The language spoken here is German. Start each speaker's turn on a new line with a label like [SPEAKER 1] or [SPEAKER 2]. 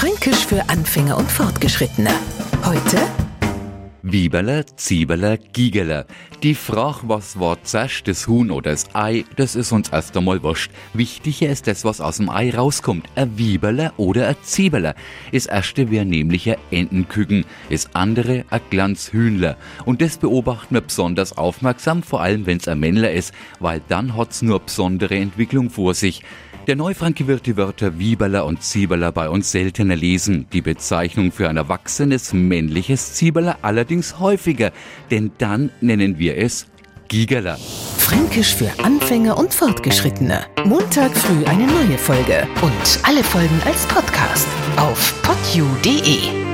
[SPEAKER 1] Fränkisch für Anfänger und Fortgeschrittene. Heute
[SPEAKER 2] Wieberle, Zieberle, Giegele. Die Frage, was war zuerst, das Huhn oder das Ei, das ist uns erst einmal wurscht. Wichtiger ist das, was aus dem Ei rauskommt. Ein Wieberle oder ein Zieberle. Das erste wäre nämlich ein Entenküken, das andere ein Glanzhühnler. Und das beobachten wir besonders aufmerksam, vor allem wenn's ein Männler ist, weil dann hat's nur besondere Entwicklung vor sich. Der Neufranke wird die Wörter Wieberler und Zieberler bei uns seltener lesen, die Bezeichnung für ein erwachsenes männliches Zieberler allerdings häufiger, denn dann nennen wir es Gigerler.
[SPEAKER 1] Fränkisch für Anfänger und Fortgeschrittene. Montag früh eine neue Folge und alle Folgen als Podcast auf podu.de.